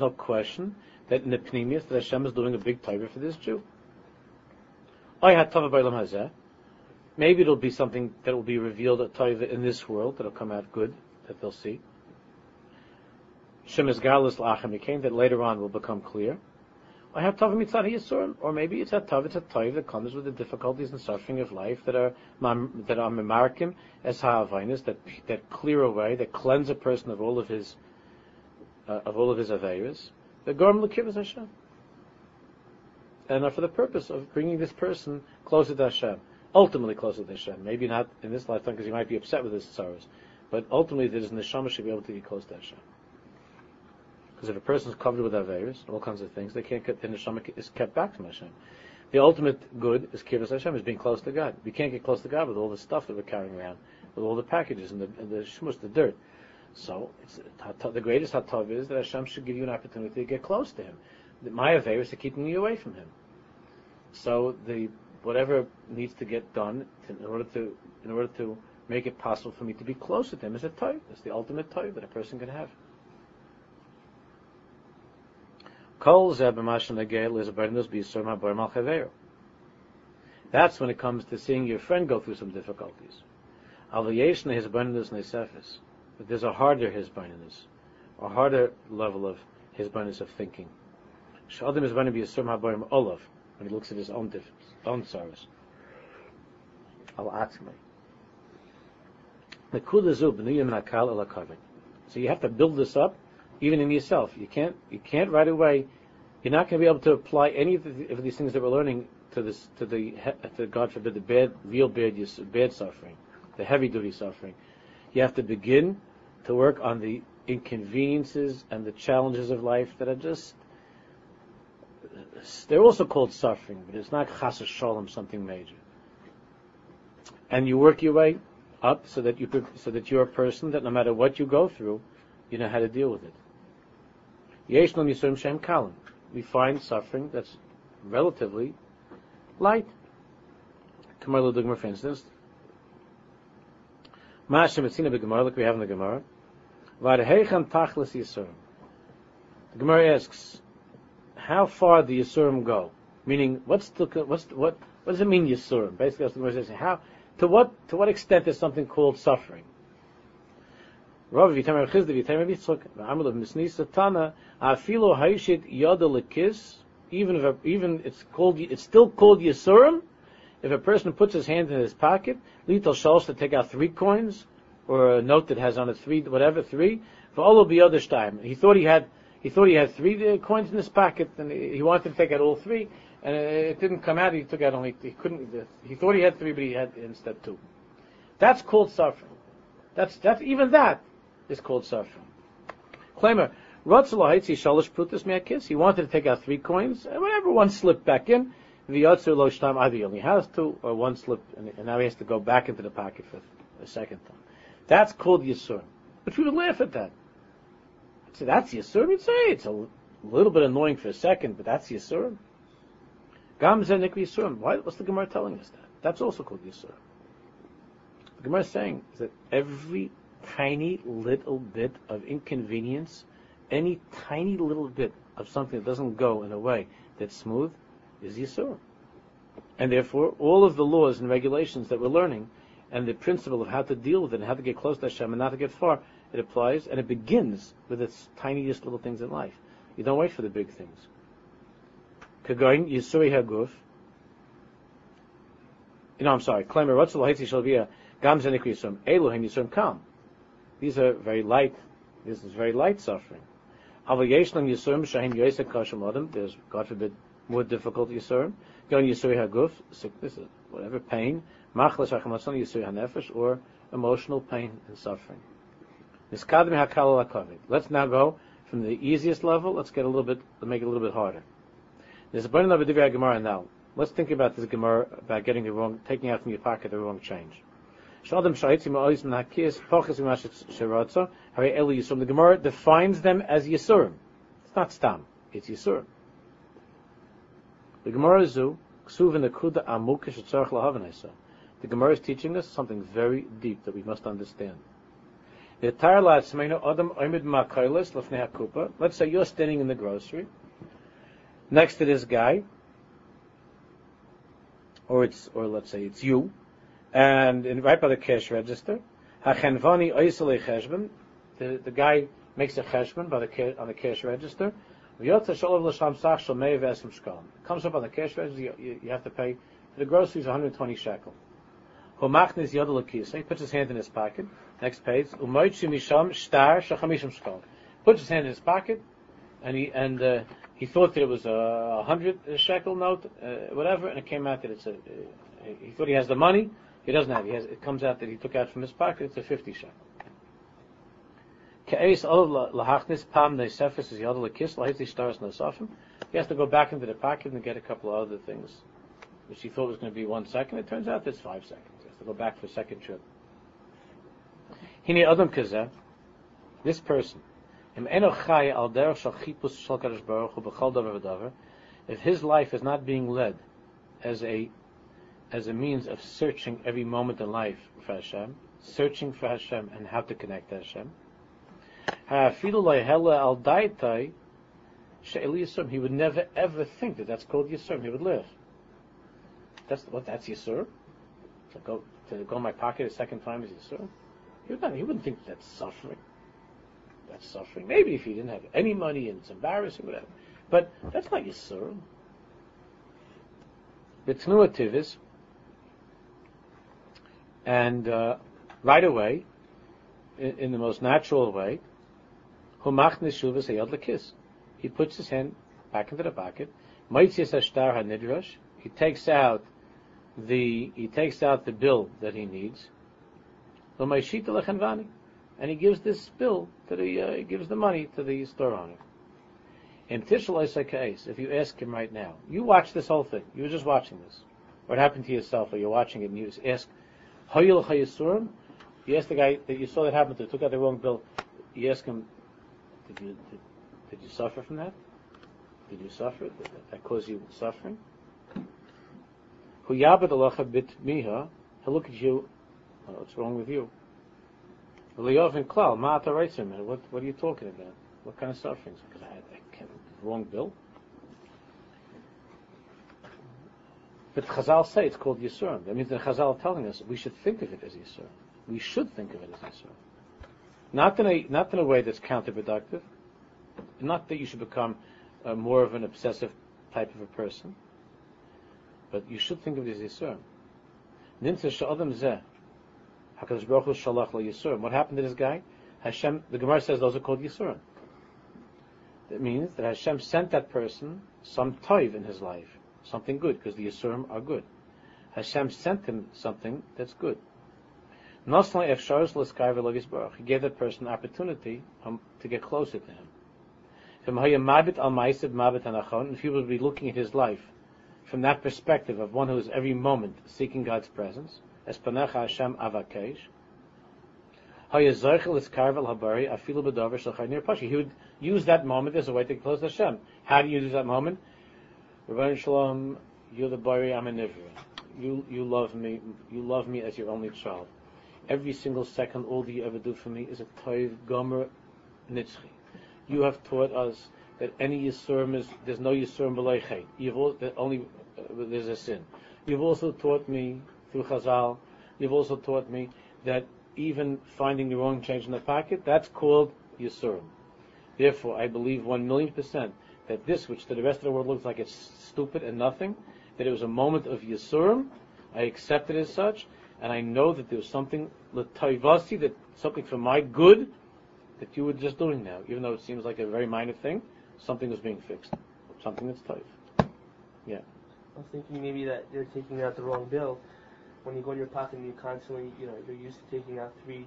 no question that in the pneumius that Hashem is doing a big taiva for this Jew. Maybe it'll be something that will be revealed at Taiva in this world that'll come out good, that they'll see. Shem is galus la'achem that later on will become clear. I have tav mitzad or maybe it's a tav, it's a tav that comes with the difficulties and suffering of life that are that are memarkim as ha'avinus that that clear away, that cleanse a person of all of his uh, of all of his aveiros. the Gorm Lekivas Hashem. And are for the purpose of bringing this person closer to Hashem. Ultimately closer to Hashem. Maybe not in this lifetime because he might be upset with his sorrows. But ultimately, his neshama should be able to get close to Hashem. Because if a person is covered with Averis, and all kinds of things, they can't get, the neshama is kept back from Hashem. The ultimate good is Kibbutz Hashem, is being close to God. We can't get close to God with all the stuff that we're carrying around, with all the packages and the, and the the dirt. So the greatest hatov is that Hashem should give you an opportunity to get close to Him. My Averis are keeping you away from Him. So the whatever needs to get done in order to in order to make it possible for me to be closer to Him is a toy. It's the ultimate toy that a person can have. That's when it comes to seeing your friend go through some difficulties. But there's a harder hisbonenus, a harder level of hisbonenus of thinking. When he looks at his own own sorrows. Al atzmai. So you have to build this up even in yourself. You can't you can't right away. You're not going to be able to apply any of, the, of these things that we're learning to this to the to God forbid the bad real bad bad suffering, the heavy duty suffering. You have to begin to work on the inconveniences and the challenges of life that are just they're also called suffering, but it's not chas shalom something major. And you work your way up so that you so that you're a person that no matter what you go through, you know how to deal with it. We find suffering that's relatively light. Kamar Dugma, for instance. Etzina B'Gemara, we have in the Gemara. Varhechan Tachlis Yisurim. The Gemara asks, how far do Yisurim go? Meaning, what's the, what's the, what, what does it mean Yisurim? Basically, the Gemara says. How, to what, to what extent is something called suffering? Rav Amr Afilo Haishit Yada Lekis even if a, even it's called it's still called Yisurim if a person puts his hand in his pocket Lital Shals to take out three coins or a note that has on it three whatever three for all of the other time he thought he had he thought he had three uh, coins in his pocket and he wanted to take out all three and it didn't come out he took out only he couldn't he thought he had three but he had instead two. That's called suffering. That's that's even that is called suffering. Claimer, Ratzalahitzi Shalish Prutas Me'akis, he wanted to take out three coins, and whenever one slipped back in, the Yotzer Lo either he only has two, or one slipped, and, now he has to go back into the pocket for a second time. That's called Yisur. But we would laugh at that. Say, that's Yisur? You'd say, it's a little bit annoying for a second, but that's Yisur. Gam Zenik Yisur. Why, what's the Gemara telling us that? That's also called Yisur. The Gemara is saying that every tiny little bit of inconvenience, any tiny little bit of something that doesn't go in a way that's smooth, is Yisur. And therefore, all of the laws and regulations that we're learning, and the principle of how to deal with it, and how to get close to Hashem and not to get far, it applies, and it begins with the tiniest little things in life. You don't wait for the big things. Kagoin Yisuri Haguf. Know, I'm sorry. Klemer Ratzal Haitzi Shalvia Gam Yisum Elohim Yisum Kam. These are very light. This is very light suffering. There's, God forbid, more difficult yisurim. Going yisuri haguf, sickness, whatever, pain. Machlas hachamatzon yisuri hanefesh, or emotional pain and suffering. Let's now go from the easiest level. Let's get a little bit, make it a little bit harder. Gemara now. Let's think about this Gemara about getting the wrong, taking out from your pocket the wrong change. Shadam Ois Pochas Sheratza Eli Yisurim. The Gemara defines them as Yisurim. It's not Stam. It's Yisurim. The Gemara Zu Ksuv the. The Gemara is teaching us something very deep that we must understand. Let's say you're standing in the grocery next to this guy, or it's, or let's say it's you, and in, right by the cash register, hachenvani oisele cheshbon, the the guy makes a cheshbon by the on the cash register. Comes up on the cash register, you, you have to pay for the groceries 120 shekel. He puts his hand in his pocket. Next page. Puts his hand in his pocket, and he and uh, he thought that it was a hundred shekel note, uh, whatever, and it came out that it's a. Uh, he thought he has the money. He doesn't have. He has. It comes out that he took out from his pocket. It's a fifty shekel. He has to go back into the pocket and get a couple of other things, which he thought was going to be one second. It turns out it's five seconds. He has to go back for a second trip. This person, if his life is not being led as a as a means of searching every moment in life for Hashem, searching for Hashem and how to connect to Hashem, he would never ever think that that's called Yisur. He would live. That's what that's Yisur. To go to go in my pocket a second time is Yisur. He would not. He wouldn't think that's suffering. That's suffering. Maybe if he didn't have any money and it's embarrassing, whatever. But that's not Yisur. B'tnua tivis, and uh, right away, in, in, the most natural way. He puts his hand back into the pocket. He takes out the he takes out the bill that he needs. And he gives this bill to the uh, he gives the money to the store owner. In if you ask him right now, you watch this whole thing. You were just watching this. What happened to yourself, or you're watching it, and you ask, Hoyil Chayisurim? You ask the guy that you saw that happen to, took out the wrong bill. You ask him, did you did, did you suffer from that? Did you suffer? Did that, caused you suffering? Huyabad bit miha. He'll look at you. Oh, what's wrong with you? Liyov and Klal, Ma'ata What what are you talking about? What kind of sufferings? Because I had a wrong bill. But Chazal say it's called Yisurim. That means that Chazal are telling us we should think of it as Yisurim. We should think of it as Yisurim. Not in a not in a way that's counterproductive. Not that you should become uh, more of an obsessive type of a person, but you should think of it as Yisurim. Nimtza she'adam zeh. Hakadosh Baruch Hu shalach Yisurim. What happened to this guy? Hashem. The Gemara says those are called Yisurim. That means that Hashem sent that person some toiv in his life, something good, because the Yisurim are good. Hashem sent him something that's good. He gave that person opportunity um, to get closer to him. If he would be looking at his life from that perspective of one who is every moment seeking God's presence, he would use that moment as a way to close Hashem. How do you use that moment? Rabbi Shalom, you're the Bari, I'm a. You, you love me, you love me as your only child every single second, all that you ever do for me is a toiv gomer nitzchi. You have taught us that any yisurim is there's no yisurim b'leichet. You've that only uh, there's a sin. You've also taught me through Chazal. You've also taught me that even finding the wrong change in the pocket, that's called yisurim. Therefore, I believe one million percent that this, which to the rest of the world looks like it's stupid and nothing, that it was a moment of yisurim. I accept it as such, and I know that there was something l'tayvasi, that something for my good that you were just doing now, even though it seems like a very minor thing, something was being fixed, something that's tight. Yeah. I was thinking maybe that you're taking out the wrong bill. When you go in your pocket and you constantly, you know, you're used to taking out three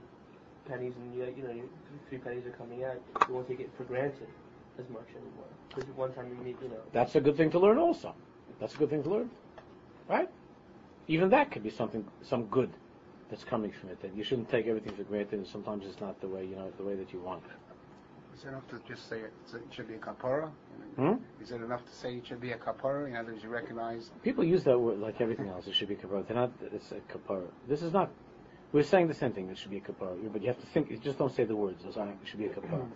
pennies and you, you know, three pennies are coming out. You won't take it for granted as much anymore. Because one time you meet, you know. That's a good thing to learn also. That's a good thing to learn. Right? even that could be something, some good that's coming from it. That you shouldn't take everything for granted, and sometimes it's not the way you know the way that you want. Is it enough to just say it, it should be a kapara? Hmm? Is it enough to say it should be a kapara? In other words, you recognize. People use that word like everything else. It should be kapara. They're not. It's a kapara. This is not. We're saying the same thing. It should be a kapara, but you have to think. You just don't say the words. It should be a kapara.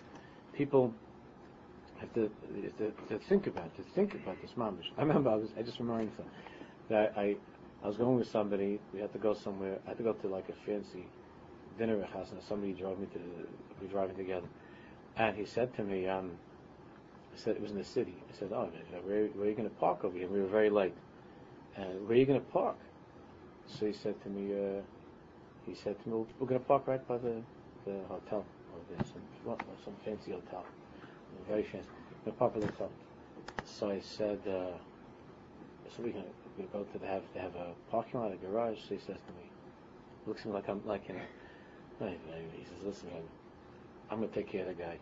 People have to, to, to think about to think about this mamish. I remember I was. I just remember something that I I was going with somebody. We had to go somewhere. I had to go to like a fancy dinner house, and somebody drove me to. the, We were driving together, and he said to me, um, I said it was in the city. I said, "Oh, where, where are you going to park over here?" We were very late. And where are you going to park? So he said to me, uh, he said to me, "We're going to park right by the the hotel over there, some some fancy hotel, fancy." the popular thought. So I said, uh, so we gonna we go to the, have they have a parking lot, a garage. So he says to me, looks at me like I'm like you know. He says, listen, man, I'm gonna take care of the guy.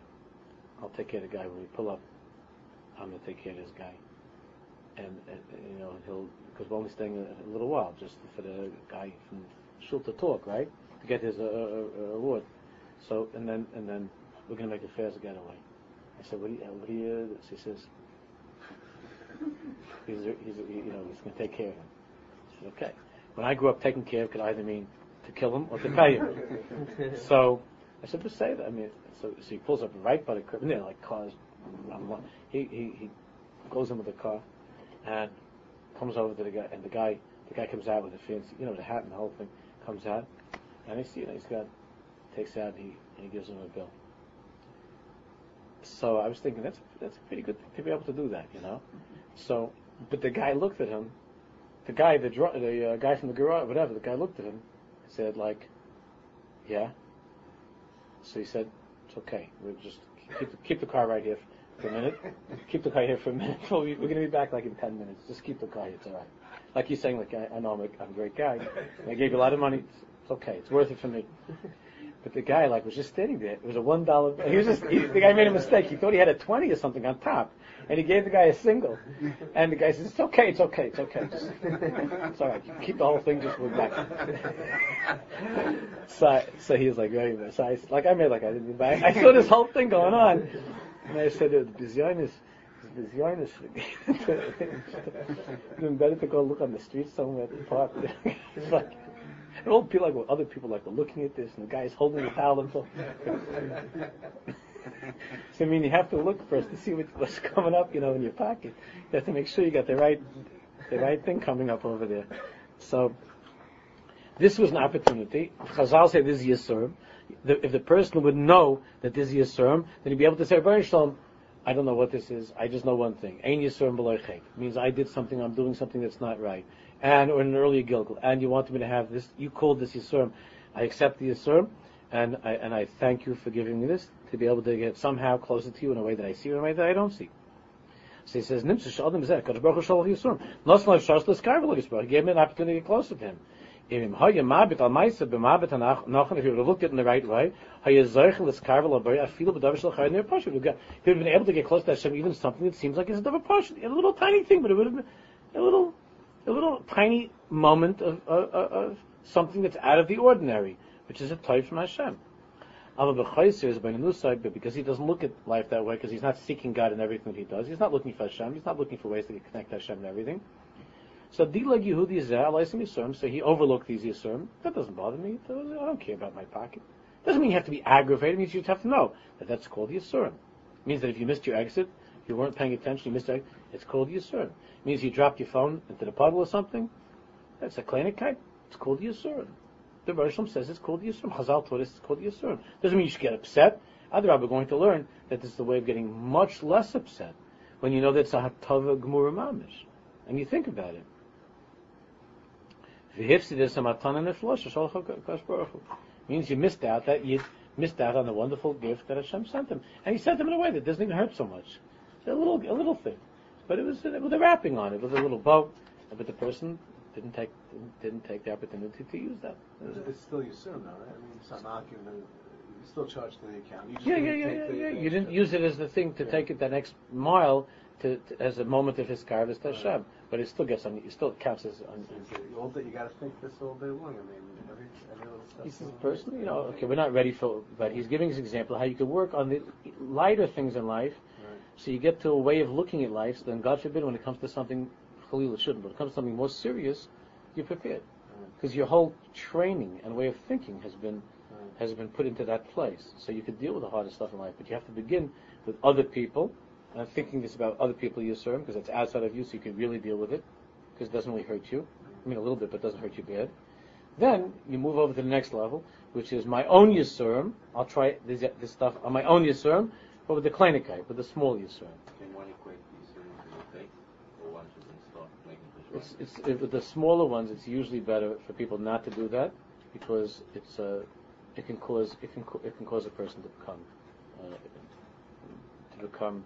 I'll take care of the guy when we pull up. I'm gonna take care of this guy, and, and you know he'll because we're only staying a, a little while just for the guy from shul to talk, right, to get his uh, uh, award. So and then and then we're gonna make a fast getaway. I said, what do you, what do you? So he says, he's, he's you know he's gonna take care of him. I said, okay. When I grew up, taking care of could either mean to kill him or to pay him. so I said, just say that. I mean, so, so he pulls up right by the curb, you know, like cars. He, he, he goes in with the car and comes over to the guy, and the guy, the guy comes out with the fancy, you know, the hat and the whole thing, comes out, and I see, you know, he's got, takes out, and he, and he gives him a bill. So I was thinking, that's, that's pretty good to be able to do that, you know? So, but the guy looked at him, the guy, the, the uh, guy from the garage, whatever, the guy looked at him, said like, yeah. So he said, it's okay. We'll just keep the, keep the car right here for a minute. keep the car here for a minute. We're going to be back like in 10 minutes. Just keep the car here. It's all right. Like he's saying, like, I, I know I'm a, I'm a great guy. I gave you a lot of money. It's, it's okay. It's worth it for me. But the guy, like, was just standing there. It was a one dollar. He was just. He, the guy made a mistake. He thought he had a twenty or something on top, and he gave the guy a single. And the guy says, "It's okay. It's okay. It's okay. Just, it's all right. Keep the whole thing. Just move back." so, so he was like, "Very nice." So I, like, I made like I didn't. But I, saw this whole thing going on, and I said, "The bizarreness." Bizarreness. It's better to go look on the street somewhere at the park. it's like, and all people like other people like are looking at this, and the guy's holding the towel and so. I mean, you have to look first to see what's coming up, you know, in your pocket. You have to make sure you got the right, the right thing coming up over there. So this was an opportunity. Chazal say this is Yisurim. If the person would know that this is Yisurim, then he'd be able to say, Shalom, I don't know what this is. I just know one thing. Ein Yisurim below means I did something. I'm doing something that's not right and or an earlier Gilgul, and you wanted me to have this, you called this Yisurim. I accept the Yisurim, and I, and I thank you for giving me this, to be able to get somehow closer to you in a way that I see you, in a way that I don't see. So he says, Nimsa Shalom Zeh, Kadosh Baruch Hu Yisurim. Nosson Lev Shas Leskarvel Yisrael. He gave me an opportunity to get closer to him. If he would have looked at it in the right way, he would have been able to get close to Hashem, even something that seems like it's a portion, a little tiny thing, but it would have been a little a little tiny moment of, of, of something that's out of the ordinary, which is a type from Hashem. But because he doesn't look at life that way, because he's not seeking God in everything that he does, he's not looking for Hashem, he's not looking for ways to connect Hashem and everything. So Dilag Yehudi Yisurim, so he overlooked these Yisurim. That doesn't bother me. I don't care about my pocket. Doesn't mean you have to be aggravated. It means you just have to know that that's called Yisurim. It means that if you missed your exit, you weren't paying attention, you missed your exit, it's called Yisurim means you dropped your phone into the puddle or something. That's a kleinigkeit. It's called Yisurim. The Rosham says it's called Yisurim. Chazal taught us it's called Yisurim. Doesn't mean you should get upset. Other we're going to learn that this is the way of getting much less upset when you know that it's a hatava gemura mamish, and you think about it. Means you missed out that you missed out on the wonderful gift that Hashem sent him, and He sent him in a way that doesn't even hurt so much. It's a little, a little thing. But it was uh, with a wrapping on it, with a little boat. But the person didn't take didn't, take the opportunity to use that. It's still your sin, though, right? I mean, it's not knocking the. You still charged to the account. Yeah, yeah, didn't yeah, yeah, yeah. You didn't use it as the thing to take it the next mile to, as a moment of his karvas to Hashem. But it still gets on. It still counts as. On, You all day, you got to think this all day long. I mean, every every little step. he says, personally, you know, okay, we're not ready for, but he's giving his example how you can work on the lighter things in life. So you get to a way of looking at life. So then, God forbid, when it comes to something, Khalil, it shouldn't, but when it comes to something more serious, you're prepared because your whole training and way of thinking has been has been put into that place. So you can deal with the hardest stuff in life, but you have to begin with other people. And I'm thinking this about other people you serve because it's outside of you, so you can really deal with it because it doesn't really hurt you. I mean, a little bit, but it doesn't hurt you bad. Then you move over to the next level, which is my own Yisurim. I'll try this, this stuff on my own Yisurim, but with the Kleinigkeit, with the small Yisurim. Can one equate to take, or one should start making It's, it's, with the smaller ones, it's usually better for people not to do that because it's uh, it can cause it can it can cause a person to become uh, to become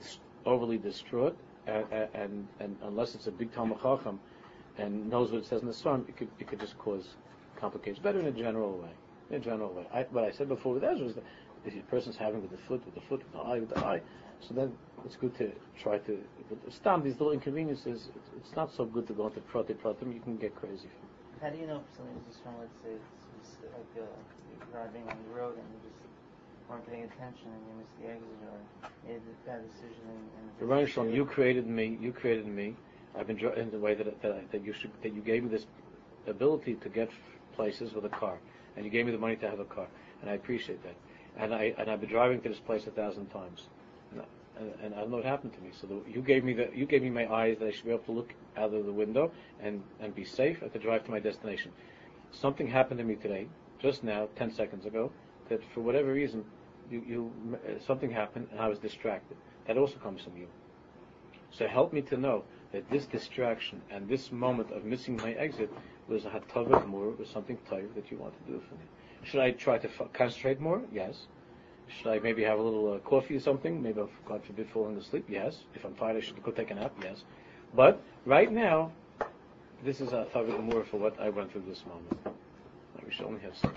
dis- overly distraught, and, and, and unless it's a big Talmid Chacham and knows what it says in the Psalm, it could, it could just cause complications. Better in a general way. In a general way. I, what I said before with Ezra is that the person's having with the foot, with the foot, with the eye, with the eye, so then it's good to try to. But stop these little inconveniences. It's, it's not so good to go into prate pratim. You can get crazy. How do you know if something was just from, let's say, it's just like uh, you're driving on the road and you just weren't paying attention and you missed the exit or made a bad decision and, and Shalom, you created me. You created me. I've been dri- in the way that that, I- that you should that you gave me this ability to get places with a car, and you gave me the money to have a car, and I appreciate that. And I and I've been driving to this place a thousand times, and, I- and, and I don't know what happened to me. So the, you gave me the you gave me my eyes that I should be able to look out of the window and and be safe and to drive to my destination. Something happened to me today, just now, ten seconds ago, that for whatever reason, you, you something happened and I was distracted. That also comes from you. So help me to know that this distraction and this moment of missing my exit was a hatavah more, was something tired that you want to do for me. Should I try to f- concentrate more? Yes. Should I maybe have a little uh, coffee or something? Maybe, I'll, God forbid, falling asleep? Yes. If I'm tired, I should go take a nap? Yes. But right now, this is a hatavah more for what I went through this moment. We should only have six.